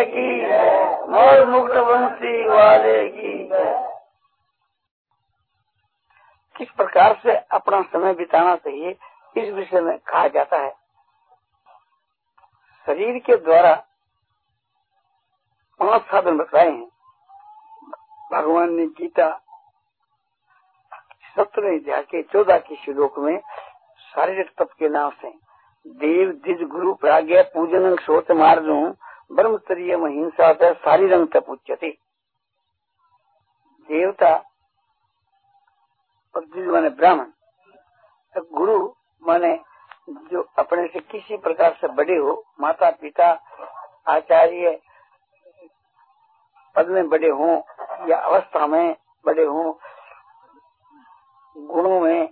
की मोर बंसी वाले की। किस प्रकार से अपना समय बिताना चाहिए, इस विषय में कहा जाता है। शरीर के द्वारा पाँच साधन बताए हैं। भगवान ने गीता सत्रह अध्याय के चौदह के श्लोक में शारीरिक तप के नाम से, देव, दिज, गुरु, प्राज्ञ, पूजन सोच मार्ग, ब्रह्मचर्य हिंसा सारी रंग तप उच्चते देवता और दिज माने ब्राह्मण, गुरु माने जो अपने से किसी प्रकार से बड़े हो माता पिता आचार्य पद में बड़े हों या अवस्था में बड़े हों, गुणों में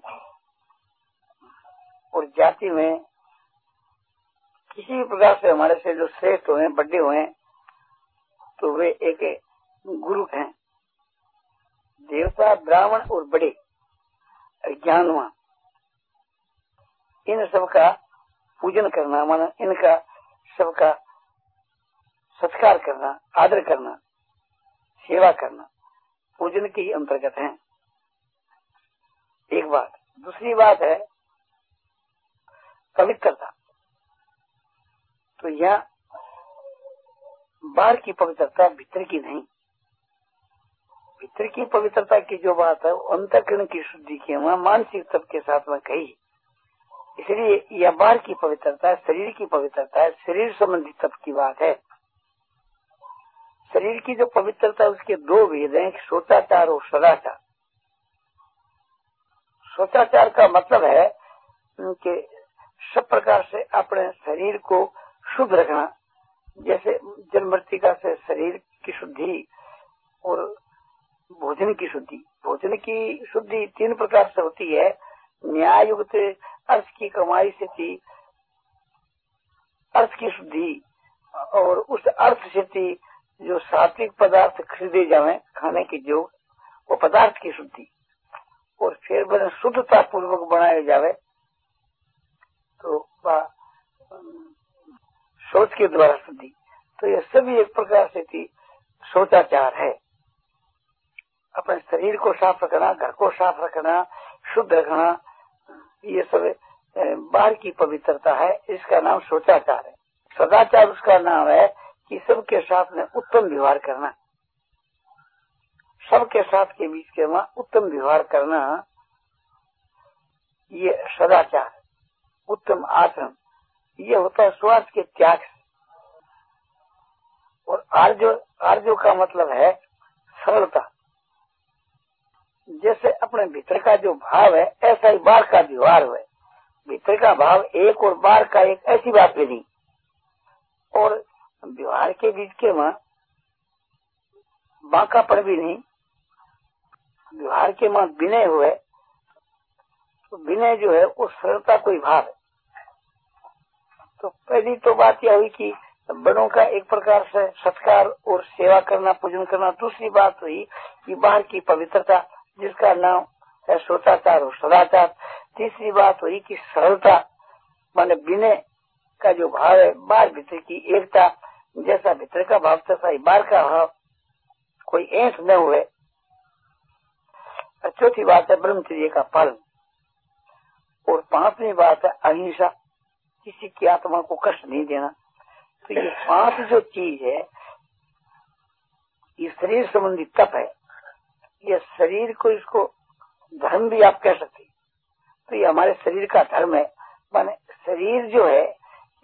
और जाति में किसी भी प्रकार से हमारे से जो श्रेष्ठ हुए बड़े हुए तो वे एक गुरु हैं। देवता, ब्राह्मण और बड़े ज्ञानवान इन सबका पूजन करना, माना इनका सबका सत्कार करना, आदर करना, सेवा करना, पूजन के ही अंतर्गत है। एक बात। दूसरी बात है पवित्रता। तो यह बाहर की पवित्रता भीतर की नहीं। भीतर की पवित्रता की जो बात है अंतकरण की शुद्धि की मानसिक तप के साथ में कही। इसलिए यह बाहर की पवित्रता है शरीर की पवित्रता है शरीर संबंधी तप की बात है। शरीर की जो पवित्रता, उसके दो भेद हैं सोचाचार और सदाचार। सोचाचार का मतलब है कि सब प्रकार से अपने शरीर को शुद्ध रखना, जैसे जन्म मृतिका से शरीर की शुद्धि और भोजन की शुद्धि। भोजन की शुद्धि तीन प्रकार से होती है न्याय युक्त अर्थ की कमाई से थी अर्थ की शुद्धि, और उस अर्थ से थी जो सात्विक पदार्थ खरीदे जावे, खाने के जो, वो पदार्थ की शुद्धि। और फिर बने शुद्धता पूर्वक बनाए जावे तो सोच के द्वारा शुद्धि। तो ये सभी एक प्रकार से थी सोचाचार है। अपने शरीर को साफ़ रखना, घर को साफ़ रखना, शुद्ध रखना ये सब बाहर की पवित्रता है, इसका नाम सोचाचार है। सदाचार उसका नाम है कि सबके साथ में उत्तम व्यवहार करना। सबके साथ के बीच के वहाँ उत्तम व्यवहार करना, ये सदाचार, उत्तम आचरण, ये होता है स्वार्थ के त्याग से। और आर्जो आर्जो का मतलब है सरलता। जैसे अपने भीतर का जो भाव है, ऐसा ही बाहर का व्यवहार हुआ भीतर का भाव एक और बाहर का एक ऐसी बात भी नहीं। और व्यवहार के बीच के वहाँ बांकापन भी नहीं। व्यवहार के वहाँ विनय हुए तो विनय जो है, वो सरलता कोई भाव है। तो पहली तो बात यह हुई कि बड़ों का एक प्रकार से सत्कार और सेवा करना, पूजन करना। दूसरी बात हुई कि बाहर की पवित्रता जिसका नाम है सोचाचार और सदाचार। तीसरी बात हुई कि सरलता माने विनय का जो भाव है बाहर भीतर की एकता, जैसा भीतर का भाव, तैसा ही बाहर का भाव, कोई ऐस न हुए। चौथी बात है ब्रह्मचर्य का पालन। और पांचवी बात है अहिंसा, किसी की आत्मा को कष्ट नहीं देना। तो ये पाँच जो चीज़ है, ये शरीर संबंधी तप है। ये शरीर को इसको धर्म भी आप कह सकते तो ये हमारे शरीर का धर्म है। माने शरीर जो है,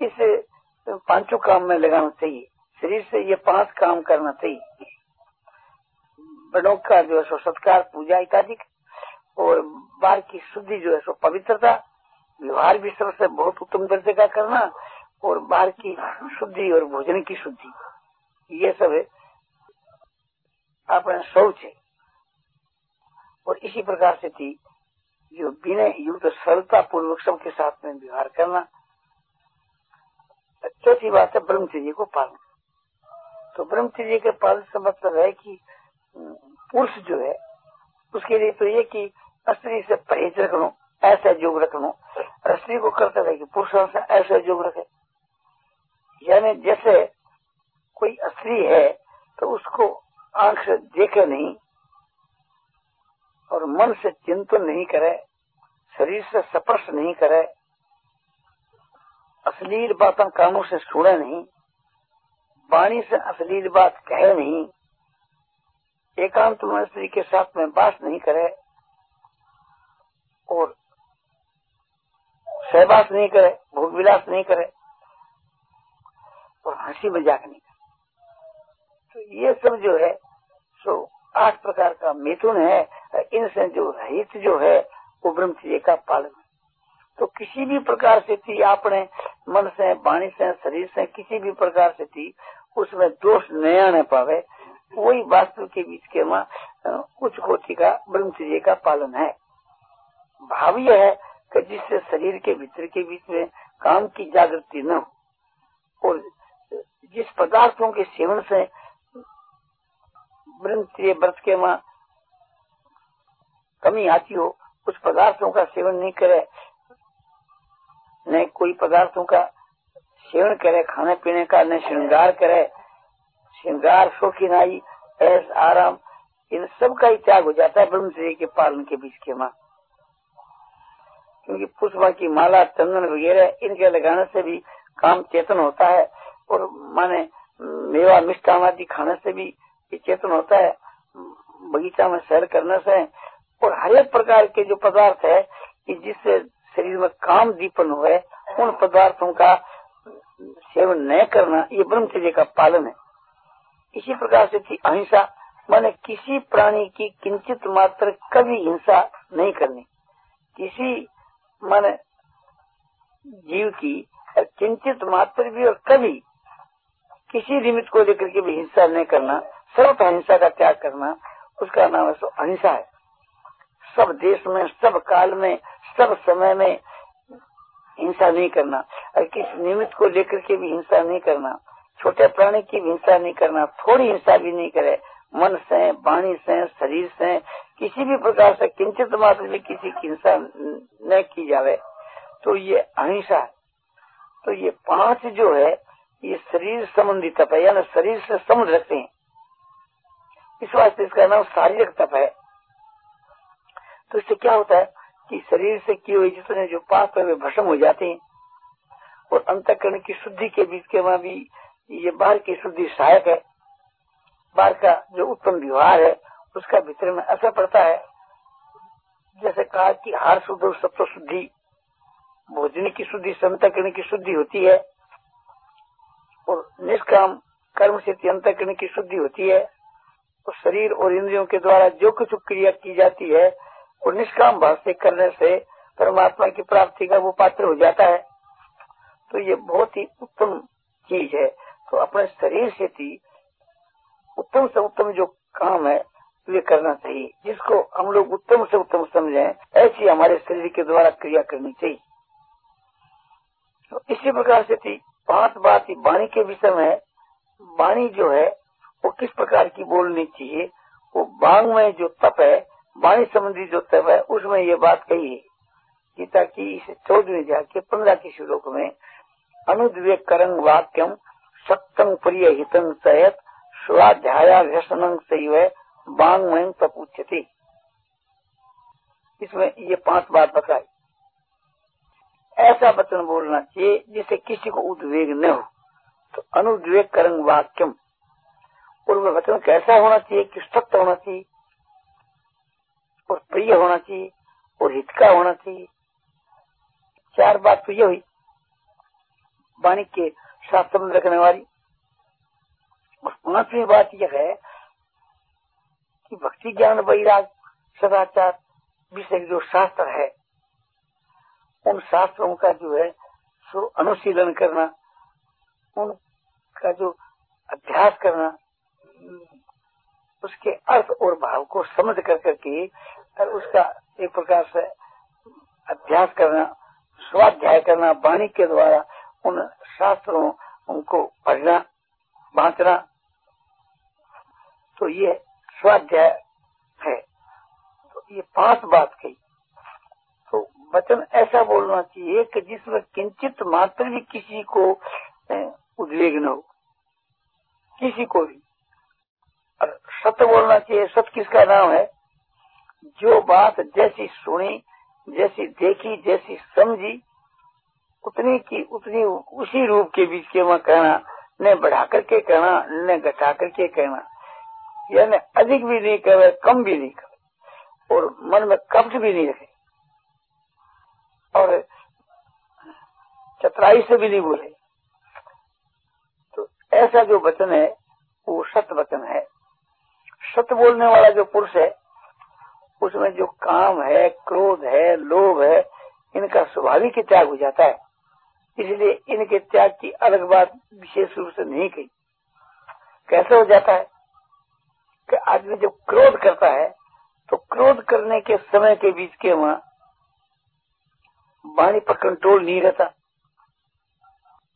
इस पाँचों काम में लगाना चाहिए। शरीर से ये पाँच काम करना चाहिए। बड़ों का जो है सो सत्कार, पूजा इत्यादि और बार की शुद्धि जो है सो पवित्रता, व्यवहार भी सबसे बहुत उत्तम दर्जे का करना, और बाहर की शुद्धि और भोजन की शुद्धि। ये सब अपना शौच है। और इसी प्रकार से थी जो बिना युक्त सरलता पूर्वक सबके साथ में व्यवहार करना। चौथी बात है ब्रह्मचर्य को पालन। तो ब्रह्मचर्य के पालन से मतलब है कि पुरुष जो है, उसके लिए तो ये कि स्त्री से परहेज रख लो ऐसा योग रख लो स्त्री को करता है कि पुरुषों से ऐसा योग रखे। यानी जैसे कोई स्त्री है तो उसको आँख से देखे नहीं और मन से चिंतन नहीं करे, शरीर से स्पर्श नहीं करे, अश्लील बातों कानों से सुने नहीं, वाणी से अश्लील बात कहे नहीं, एकांत में स्त्री के साथ में बात नहीं करे और सहवास नहीं करे भोग विलास नहीं करे और हँसी मज़ाक नहीं करे। तो ये सब जो है, सो आठ प्रकार का मिथुन है। इनसे जो रहित जो है, वो ब्रह्मचर्य का पालन तो किसी भी प्रकार से थी, आपने मन से, वाणी से, शरीर से, किसी भी प्रकार से थी, उसमें दोष न पावे, वही वास्तु के बीच के वहाँ उच्च कोटि का ब्रह्मचर्य का पालन है। भाव यह है कि जिससे शरीर के भीतर के बीच में काम की जागृति न हो, और जिस पदार्थों के सेवन से ब्रह्मचर्य व्रत के वहाँ कमी आती हो, कुछ पदार्थों का सेवन नहीं करे, न कोई पदार्थों का सेवन करे, खाने पीने का, न श्रृंगार करे, श्रृंगार शौकीनाई ऐस आराम, इन सब का ही त्याग हो जाता है ब्रह्मचर्य के पालन के बीच के माँ। क्योंकि पुष्पा की माला, चंदन वगैरह, इनके लगाने से भी काम चेतन होता है और माने मेवा मिष्टान आदि खाने से भी चेतन होता है। बगीचा में सैर करने से और हर एक प्रकार के जो पदार्थ है, कि जिससे शरीर में काम दीपन हुए, उन पदार्थों का सेवन न करना, ये ब्रह्मचर्य का पालन है। इसी प्रकार से थी अहिंसा, माने किसी प्राणी की किंचित मात्र कभी हिंसा नहीं करनी। किसी, माने जीव की किंचित मात्र भी और कभी किसी निमित्त को लेकर के भी हिंसा नहीं करना, सर्वथा अहिंसा का त्याग करना, उसका नाम है सो अहिंसा है। सब देश में, सब काल में, सब समय में हिंसा नहीं करना। और किसी निमित्त को लेकर के भी हिंसा नहीं करना। छोटे प्राणी की भी हिंसा नहीं करना। थोड़ी हिंसा भी नहीं करे। मन से, वाणी से, शरीर से, किसी भी प्रकार से किंचित मात्र भी किसी की हिंसा न की जावे। तो ये अहिंसा तो ये पाँच जो है, ये शरीर संबंधी तप है, यानी शरीर से संबंध रखते हैं। इस वास्ते इसका नाम शारीरिक तप है। तो इससे क्या होता है कि शरीर से किए हुए जितने जो पाप है, वे भस्म हो जाते हैं। और अंतकरण की शुद्धि के बीच के वहाँ भी ये बाहर की शुद्धि सहायक है। बाहर का जो उत्तम व्यवहार है, उसका भीतर में असर पड़ता है। जैसे कहा कि हार शुद्ध और शुद्धि, भोजन की शुद्धि, संतकरण की शुद्धि होती है। और निष्काम कर्म से अंतकरण की शुद्धि होती है। और शरीर और इंद्रियों के द्वारा जो कुछ क्रिया की जाती है वो निष्काम भाव से करने से परमात्मा की प्राप्ति का वो पात्र हो जाता है। तो ये बहुत ही उत्तम चीज़ है। तो अपने शरीर से थी उत्तम से उत्तम जो काम है वे करना चाहिए। जिसको हम लोग उत्तम से उत्तम समझे, ऐसी हमारे शरीर के द्वारा क्रिया करनी चाहिए। तो इसी प्रकार से थी पाँच बात वाणी के विषय में वाणी जो है, वो किस प्रकार की बोलनी चाहिए, वो बांग में जो तप है वाणी संबंधी जो तब है, उसमें ये बात कही है गीता की इस चौदहवीं जाके पंद्रह के श्लोक में अनुद्वेग करंग वाक्यम सत्यम प्रिय हितम सहित स्वाध्याया व्यसनं सैव बांग में इसमें ये पाँच बात बताई। ऐसा वचन बोलना चाहिए जिससे किसी को उद्वेग न हो। तो अनुद्वेग करंग वाक्यम। और वह वचन कैसा होना चाहिए कि सत्य होना चाहिए? और प्रिय होना चाहिए, और हित का होना चाहिए। चार बात तो ये हुई, वाणी के साथ संबंध रखने वाली। और पांचवी बात यह है कि भक्ति ज्ञान वैराग सदाचार विषय जो शास्त्र है, उन शास्त्रों का जो है, सो अनुशीलन करना, उनका जो अभ्यास करना, उसके अर्थ और भाव को समझ कर करके और उसका एक प्रकार से अभ्यास करना, स्वाध्याय करना, वाणी के द्वारा उन शास्त्रों उनको पढ़ना, बांटना तो ये स्वाध्याय है। तो ये पाँच बात कही। तो वचन ऐसा बोलना चाहिए कि जिसमें किंचित मात्र भी किसी को उद्वेग न हो। किसी को भी। और सत्य बोलना चाहिए, सत्य किसका नाम है? जो बात जैसी सुनी, जैसी देखी, जैसी समझी, उतनी की उतनी उसी रूप के बीच के वहाँ कहना, न बढ़ा करके कहना, न घटा करके कहना। यानी अधिक भी नहीं करे कम भी नहीं करे और मन में कब्ज भी नहीं रखे और चतराई से भी नहीं बोले। तो ऐसा जो वचन है, वो सत्य वचन है। सत्य बोलने वाला जो पुरुष है उसमें जो काम है क्रोध है लोभ है इनका स्वाभाविक त्याग हो जाता है। इसलिए इनके त्याग की अलग बात विशेष रूप से नहीं कही। कैसे हो जाता है कि आदमी जब क्रोध करता है तो क्रोध करने के समय के बीच के वहाँ वाणी पर कंट्रोल नहीं रहता।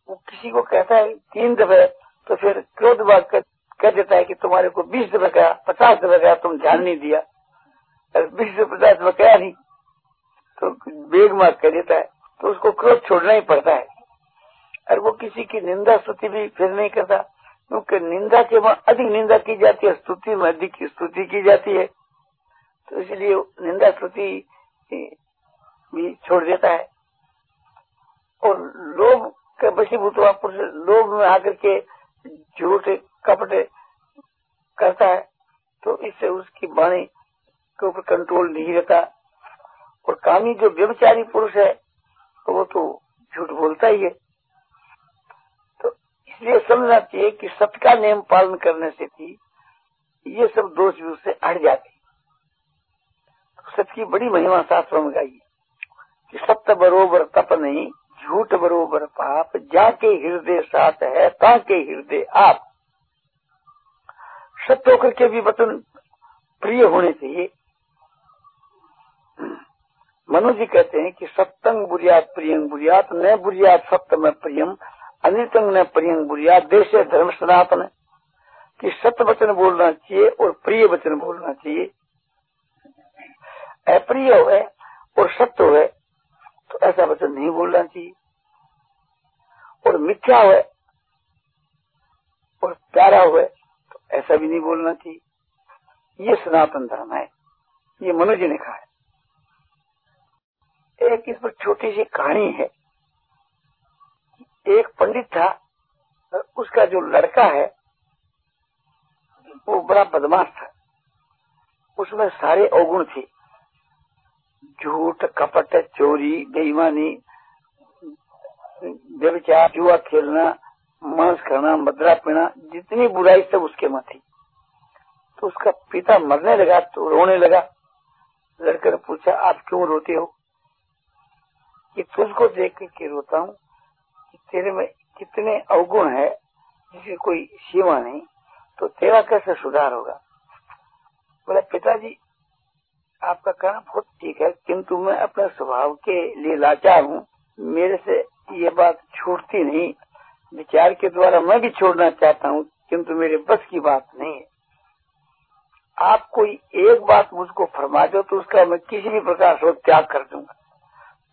वो किसी को कहता है तीन दफे तो फिर क्रोध बात कर, देता है कि तुम्हारे को बीस दफे कहा पचास दफे कहा तुम ध्यान नहीं दिया। बीस से पचास कहा नहीं। तो बेग मार कर देता है तो उसको क्रोध छोड़ना ही पड़ता है। और वो किसी की निंदा स्तुति भी फिर नहीं करता, क्योंकि निंदा के वहाँ अधिक निंदा की जाती है, स्तुति में अधिक स्तुति की जाती है। तो इसलिए निंदा स्तुति भी छोड़ देता है। और लोभ के बसीभूत हुआ पुरुष लोभ में आकर के झूठ, कपट करता है तो इससे उसकी वाणी के ऊपर कंट्रोल नहीं रहता। और कामी जो व्यवचारी पुरुष है तो वो तो झूठ बोलता ही है। तो इसलिए समझना चाहिए कि सत्य का नियम पालन करने से भी ये सब दोष भी उससे हट जाते तो सत्य की बड़ी महिमा शास्त्रों में गाई कि सत्य बरोबर तप नहीं, झूठ बरोबर पाप, जाके हृदय साथ है, ताके हृदय आप। सत्य होकर के भी वचन प्रिय होने चाहिए। मनु जी कहते हैं कि सत्तंग बुरियात प्रियंग बुरियात, न बुरियात सत्य में प्रियम, अनितंग न प्रियंग बुरियात, देश धर्म सनातन। कि सत्य वचन बोलना चाहिए और प्रिय वचन बोलना चाहिए। अप्रिय हो और सत्य हो तो ऐसा वचन नहीं बोलना चाहिए। और मिथ्या हो और प्यारा हुए तो ऐसा भी नहीं बोलना चाहिए। ये सनातन धर्म है। ये मनुज ने कहा है। एक इस पर छोटी सी कहानी है। एक पंडित था उसका जो लड़का है, वो बड़ा बदमाश था। उसमें सारे अवगुण थे। झूठ, कपट, चोरी, बेईमानी व्यविचार जुआ खेलना, मांस खाना, मदरा पीना, जितनी बुराई सब उसके में थी तो उसका पिता मरने लगा तो रोने लगा। लड़के ने पूछा, आप क्यों रोते हो? कि तुझको देख के रोता हूँ कि तेरे में कितने अवगुण है, जिसकी कोई सीमा नहीं तो तेरा कैसे सुधार होगा? बोला, पिताजी, आपका कहना बहुत ठीक है, किंतु मैं अपने स्वभाव के लिए लाचार हूँ। मेरे से ये बात छूटती नहीं। विचार के द्वारा मैं भी छोड़ना चाहता हूँ, किंतु मेरे बस की बात नहीं है। आप कोई एक बात मुझको फरमा दो तो उसका मैं किसी भी प्रकार से त्याग कर दूँगा।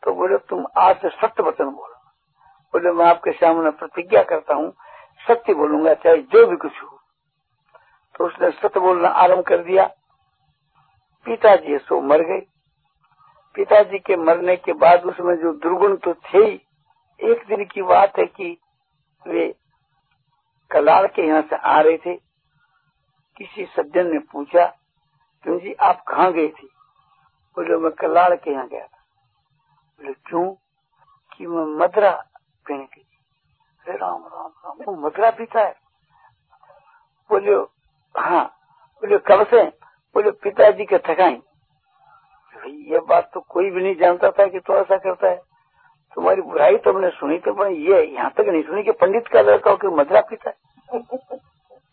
तो बोले, तुम आज से सत्य वचन बोलो। बोले, मैं आपके सामने प्रतिज्ञा करता हूँ, सत्य बोलूँगा, चाहे जो भी कुछ हो। तो उसने सत्य बोलना आरंभ कर दिया। पिताजी सो मर गए। पिताजी के मरने के बाद उसमें जो दुर्गुण तो थे ही, एक दिन की बात है कि वे कलार के यहाँ से आ रहे थे। किसी सज्जन ने पूछा, क्यों जी, आप कहाँ गए थे? बोले, मैं कलाड़ के यहाँ गया था। क्यों कि मैं मदरा पीने की अरे राम राम राम वो मदरा पीता है। बोले हाँ बोले कब से? बोले पिताजी के थकाई। ये बात तो कोई भी नहीं जानता था कि तू तो ऐसा करता है। तुम्हारी बुराई तो हमने सुनी तो पर ये यहाँ तक नहीं सुनी कि पंडित का लड़का हो कि मदरा पीता है।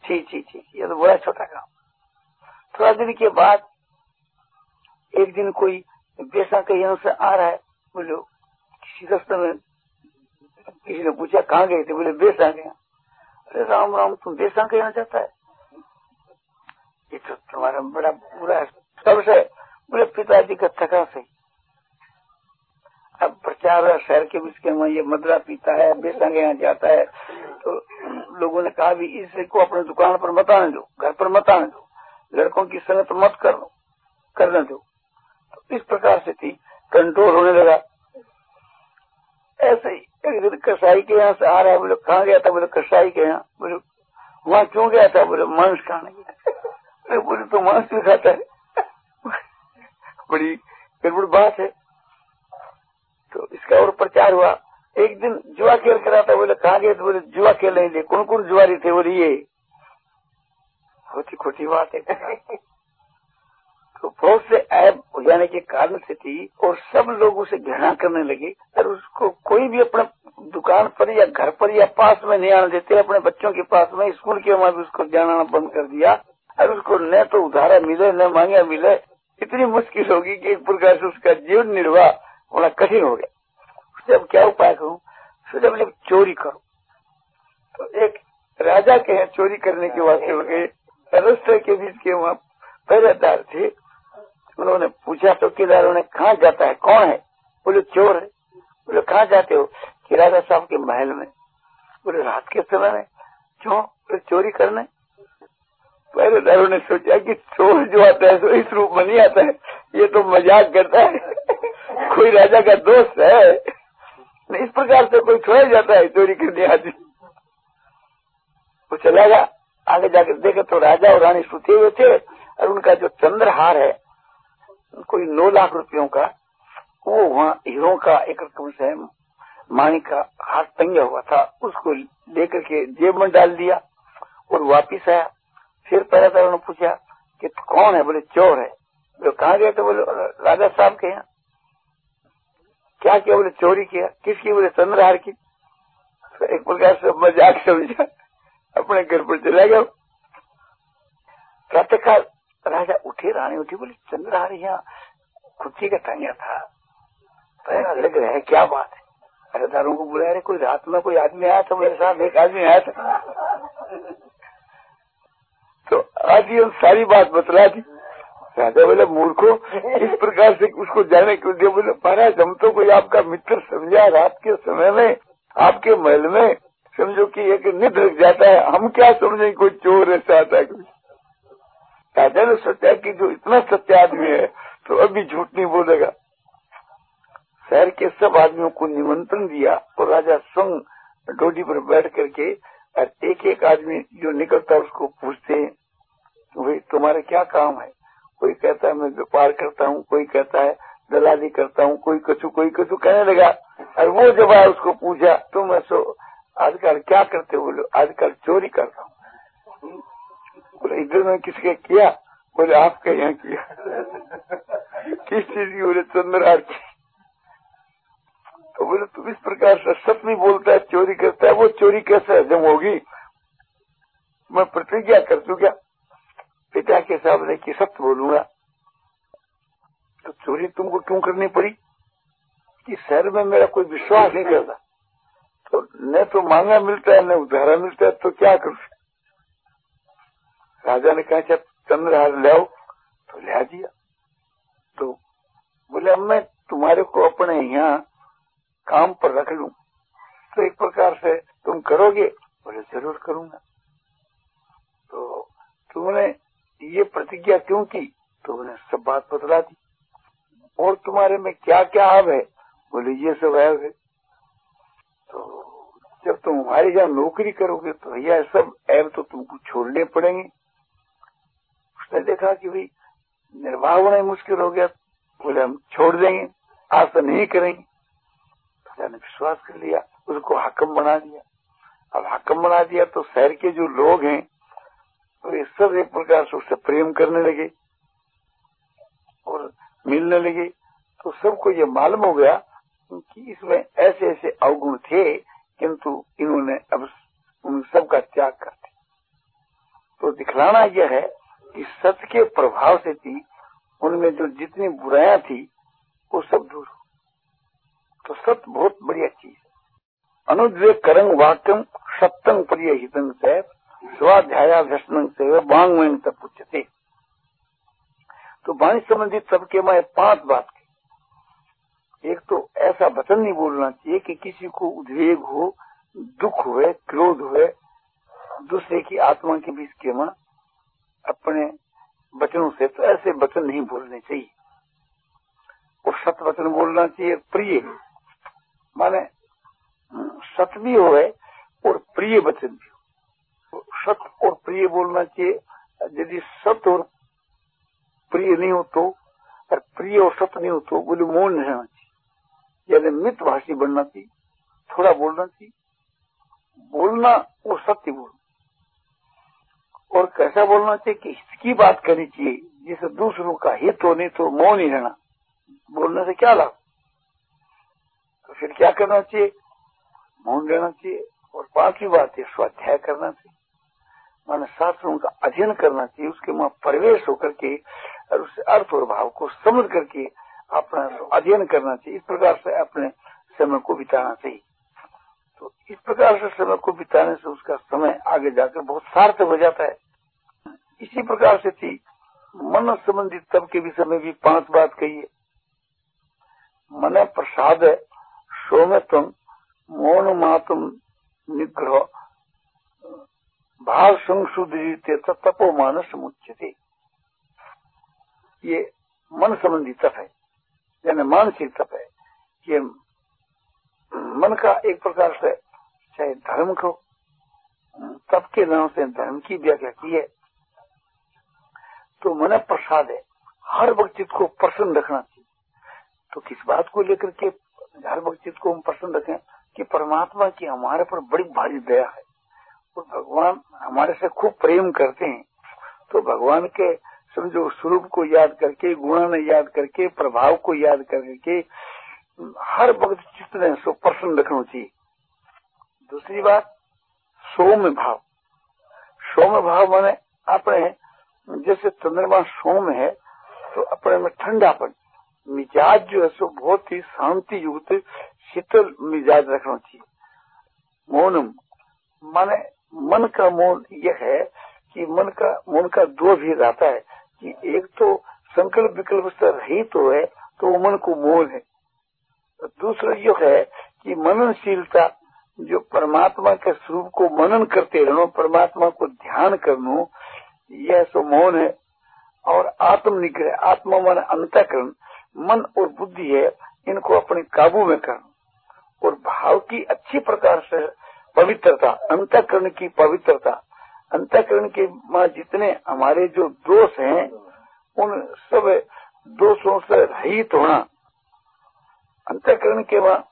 ठीक ठीक ठीक ये तो बड़ा छोटा काम। थोड़ा दिन के बाद एक दिन कोई बेसा के यहाँ से आ रहा है बोलो, किसी रास्ते में किसी ने पूछा, कहाँ गए थे? बोले, बेस आ गया अरे, राम राम, तुम बेसा कहना चाहता है? ये तो तुम्हारा बड़ा बुरा है। सबसे बोले, पिताजी का थका सही। अब प्रचार शहर के बीच के ये मदरा पीता है बेसंग यहाँ जाता है। तो लोगों ने कहा भी इसको अपने दुकान पर मत आने दो, घर पर मत आने दो। लड़कों की संगत तो मत कर, करने दो। तो इस प्रकार से थी। कंट्रोल होने लगा। ऐसे ही कसाई के यहाँ से आ रहा है, बोले, कहाँ गया था? बोले, कसाई के यहाँ। बोले, वहाँ क्यों गया था? बोले, मांस खाने गया बोले तो मांस भी खाता है? बड़ी गड़बड़ बात है। तो इसका और प्रचार हुआ। एक दिन जुआ खेल कर आता बोले, कहा गए तो बोले, जुआ खेल नहीं थे कौन कौन जुआरी थे? बोले, ये। होती खोटी बात है। तो बहुत से ऐप हो जाने के कारण से थी और सब लोग उसे घृणा करने लगे। और उसको कोई भी अपने दुकान पर या घर पर या पास में नहीं आने देते। अपने बच्चों के पास में, स्कूल के वहाँ भी उसको जाना बंद कर दिया। और उसको न तो उधारा मिले, न मांगे मिले। इतनी मुश्किल होगी कि एक प्रकार से उसका जीवन निर्वाह होना कठिन हो गया। उससे अब क्या उपाय करूँ? फिर अब जब चोरी करो तो एक राजा के यहाँ चोरी करने के वास्ते हो गए के बीच के वहाँ पहरेदार थे। उन्होंने पूछा चौकीदारों ने कहा जाता है? कौन है? बोले, चोर है। बोले, कहा जाते हो? राजा साहब के महल में। बोले, रात के समय में। क्यों? बोले, चोरी करने। पहरेदारों ने सोचा कि चोर जो आता है तो इस रूप में नहीं आता है। ये तो मज़ाक करता है। कोई राजा का दोस्त है। इस प्रकार से कोई छोड़ जाता है चोरी करने आदमी। वो चला गया। आगे जाकर देखे तो राजा और रानी सुते हुए थे और उनका जो चंद्रहार है कोई नौ लाख रुपयों का, वो वहाँ हीरो का एक रकम से मानी का हाथ टंगा हुआ था, उसको लेकर के जेब में डाल दिया और वापिस आया। फिर पहले पूछा कि कौन है? बोले, चोर है। जो कहा गया तो? बोले, राजा साहब के यहाँ। क्या किया? बोले, चोरी किया। किसकी? बोले, चंद्रहार की। तो एक प्रकार से मज़ाक समझा। अपने घर पर चला गया। प्रातःकाल राजा उठे, रानी उठी, बोली चंद्रहार यहाँ खुशी का टंगा था। तो लग रहा है, क्या बात है? अरे दारों को बुलाया अरे, कोई रात में कोई आदमी आया था, मेरे साथ एक आदमी आया था? तो आज ये सारी बात बतला दी राजा बोले, मूर्खो, इस प्रकार से उसको जाने क्यों दिया? बोले, महाराज, हम तो कोई आपका मित्र समझा रात के समय में, आपके महल में, समझो कि एक निध जाता है, हम क्या समझे, कोई चोर ऐसा आता है राजा ने सोचा कि जो इतना सत्य आदमी है तो अभी झूठ नहीं बोलेगा। शहर के सब आदमियों को निमंत्रण दिया और राजा स्वयं डोडी पर बैठ करके और एक एक आदमी जो निकलता है उसको पूछते हैं, भाई, तुम्हारा क्या काम है? कोई कहता है, मैं व्यापार करता हूँ। कोई कहता है, दलाली करता हूँ। कोई कछु कोई कछु कहने लगा। और वो जब आया, उसको पूछा तो मैं सो आजकल क्या करते बोलो? आजकल चोरी करता हूँ। इधर में किसके किया बोले आपके यहाँ किया। किस चीज़ की बोले चंद्रहार की तो बोले, तुम इस प्रकार से सच नहीं बोलता है, चोरी करता है, वो चोरी कैसे हजम होगी? मैं प्रतिज्ञा कर दू क्या? पिता के सामने की सत्य बोलूँगा। तो चोरी तुमको क्यों करनी पड़ी? कि शहर में मेरा कोई विश्वास नहीं करता। तो न तो मांगा मिलता है, न उधारा मिलता है तो क्या करूँ? राजा ने कहा, जब चंद्रहार ले आओ तो ले दिया। तो बोले, अब मैं तुम्हारे को अपने यहाँ काम पर रख लू। तो एक प्रकार से तुम करोगे? बोले, ज़रूर करूँगा। तो तुमने ये प्रतिज्ञा क्यों की? तो उन्हें सब बात बतला दी। और तुम्हारे में क्या क्या आब है? बोले, ये सब ऐब है। तो जब तुम हमारे यहाँ नौकरी करोगे तो भैया, सब ऐब तो तुमको छोड़ने पड़ेंगे। उसने देखा कि भाई, निर्वाह होना मुश्किल हो गया। बोले, हम छोड़ देंगे आज तो नहीं करेंगे। तो ने विश्वास कर लिया, उसको हकम बना दिया। अब हकम बना दिया तो शहर के जो लोग हैं तो सब एक प्रकार से उससे प्रेम करने लगे और मिलने लगे। तो सबको ये मालूम हो गया कि इसमें ऐसे ऐसे अवगुण थे, किंतु इन्होंने अब उन सबका त्याग कर दिया। तो दिखलाना यह है कि सत्य के प्रभाव से थी उनमें जो जितनी बुराइयाँ थी, वो सब दूर हो तो सत्य बहुत बढ़िया चीज़ है। अनुद्वेग करंग वाक्यम सप्तंग प्रिय हितंग से स्वाध्यायाभ्यसन से वांग तपुच्यते तो वाणी संबंधित सबके मैं पाँच बात की एक तो ऐसा वचन नहीं बोलना चाहिए कि किसी को उद्वेग हो, दुख हुए, क्रोध हुए, दूसरे की आत्मा के बीच के मन अपने वचनों से तो ऐसे वचन नहीं बोलने चाहिए। और सत वचन बोलना चाहिए, प्रिय। माने सत्य भी हो और प्रिय वचन भी हो। सत्य और प्रिय बोलना चाहिए। यदि सत्य और प्रिय नहीं हो तो और प्रिय और सत्य नहीं हो तो बोले मौन रहना चाहिए। यदि मित भाषी बनना चाहिए। थोड़ा बोलना चाहिए। बोलना और सत्य बोलना। और कैसा बोलना चाहिए कि इसकी बात करनी चाहिए जिससे दूसरों का हित हो, नहीं तो मौन ही रहना। बोलने से क्या लाभ? तो फिर क्या करना चाहिए? मौन रहना चाहिए। और पांचवी बात है, स्वाध्याय करना चाहिए। माने शास्त्रों का अध्ययन करना चाहिए, उसके वहाँ प्रवेश होकर के और उस अर्थ और भाव को समझ करके अपना अध्ययन करना चाहिए, इस प्रकार से अपने समय को बिताना चाहिए। तो इस प्रकार से समय को बिताने से उसका समय आगे जाकर बहुत सार्थक हो जाता है। इसी प्रकार से थी। मन संबंधित तब के विषय में भी पाँच बात कही है। मन प्रसाद सोमतम मौन मातम, निग्रह। भाव संशुद्ध तपो मानस मुच्यते ये मन संबंधी तप है, यानी मानसिक तप है। ये मन का एक प्रकार से, चाहे धर्म को तप के नाम से धर्म की व्याख्या की है। तो मन प्रसाद है। हर वक्त को प्रसन्न रखना चाहिए। तो किस बात को लेकर के हर वक्त को हम प्रसन्न रखें? कि परमात्मा की हमारे पर बड़ी भारी दया है। और भगवान हमारे से खूब प्रेम करते हैं। तो भगवान के समझो स्वरूप को याद करके, गुणा ने याद करके, प्रभाव को याद करके हर वक्त चित्त ने सो प्रसन्न रखना चाहिए। दूसरी बात सोम भाव। सोम भाव माने अपने जैसे चंद्रमा सोम है तो अपने में ठंडापन। मिजाज जो है सो बहुत ही शांति युक्त शीतल मिजाज रखना चाहिए। मौनम। माने मन का मौन यह है कि मन का मन का दो भी रहता है कि एक तो संकल्प विकल्प से रही तो है तो वो मन को मौन है। दूसरा जो है कि मननशीलता जो परमात्मा के स्वरूप को मनन करते रहना परमात्मा को ध्यान करना, यह सो मौन है। और आत्म निग्रह, आत्मा मन अंतकरण, मन और बुद्धि है, इनको अपने काबू में करना और भाव की अच्छी प्रकार से पवित्रता, अंतकरण की पवित्रता, अंतकरण के माँ जितने हमारे जो दोष हैं, उन सब दोषों से रहित होना अंतकरण के वहाँ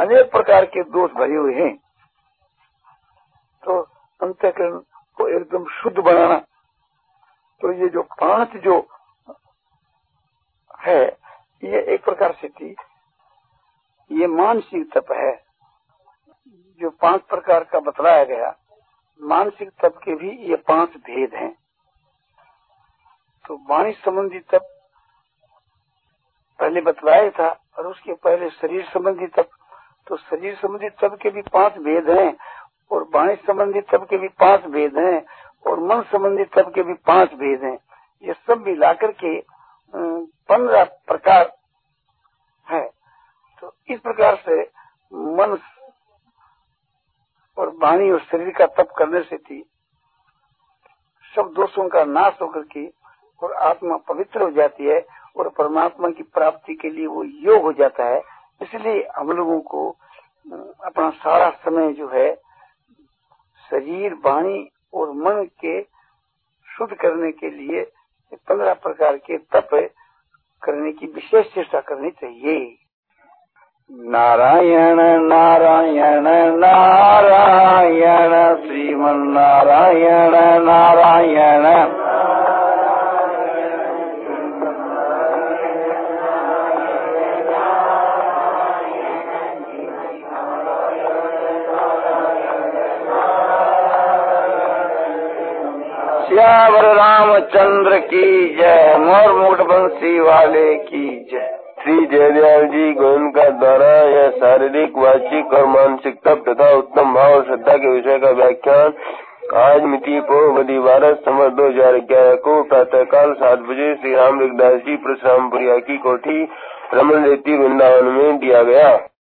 अनेक प्रकार के दोष भरे हुए हैं। तो अंतकरण को एकदम शुद्ध बनाना तो ये जो पाँच जो है, ये एक प्रकार से थी। ये मानसिक तप है, जो पाँच प्रकार का बतलाया गया। मानसिक तप के भी ये पाँच भेद हैं। तो वाणी संबंधी तप पहले बतलाया था और उसके पहले शरीर संबंधी तप तो शरीर संबंधी तप के भी पाँच भेद हैं और वाणी संबंधी तप के भी पाँच भेद हैं और मन संबंधी तप के भी पाँच भेद हैं। ये सब मिला के पंद्रह प्रकार है। तो इस प्रकार से मन और वाणी और शरीर का तप करने से थी सब दोषों का नाश होकर के और आत्मा पवित्र हो जाती है। और परमात्मा की प्राप्ति के लिए वो योग हो जाता है। इसलिए हम लोगों को अपना सारा समय जो है, शरीर, वाणी और मन के शुद्ध करने के लिए पंद्रह प्रकार के तप करने की विशेष चेष्टा करनी चाहिए। नारायण नारायण नारायण श्रीमन नारायण नारायण। श्यावर रामचंद्र की जय। मोर मुठ बंसी वाले की जय। श्री जयदयाल जी का द्वारा यह शारीरिक वाचिक और मानसिक तप तथा उत्तम भाव और श्रद्धा के विषय का व्याख्यान आज मिति बदी बारह समर दो हज़ार ग्यारह को प्रातः काल सात बजे श्री राम जी परशुरामपुरिया की कोठी रमन रेती वृंदावन में दिया गया।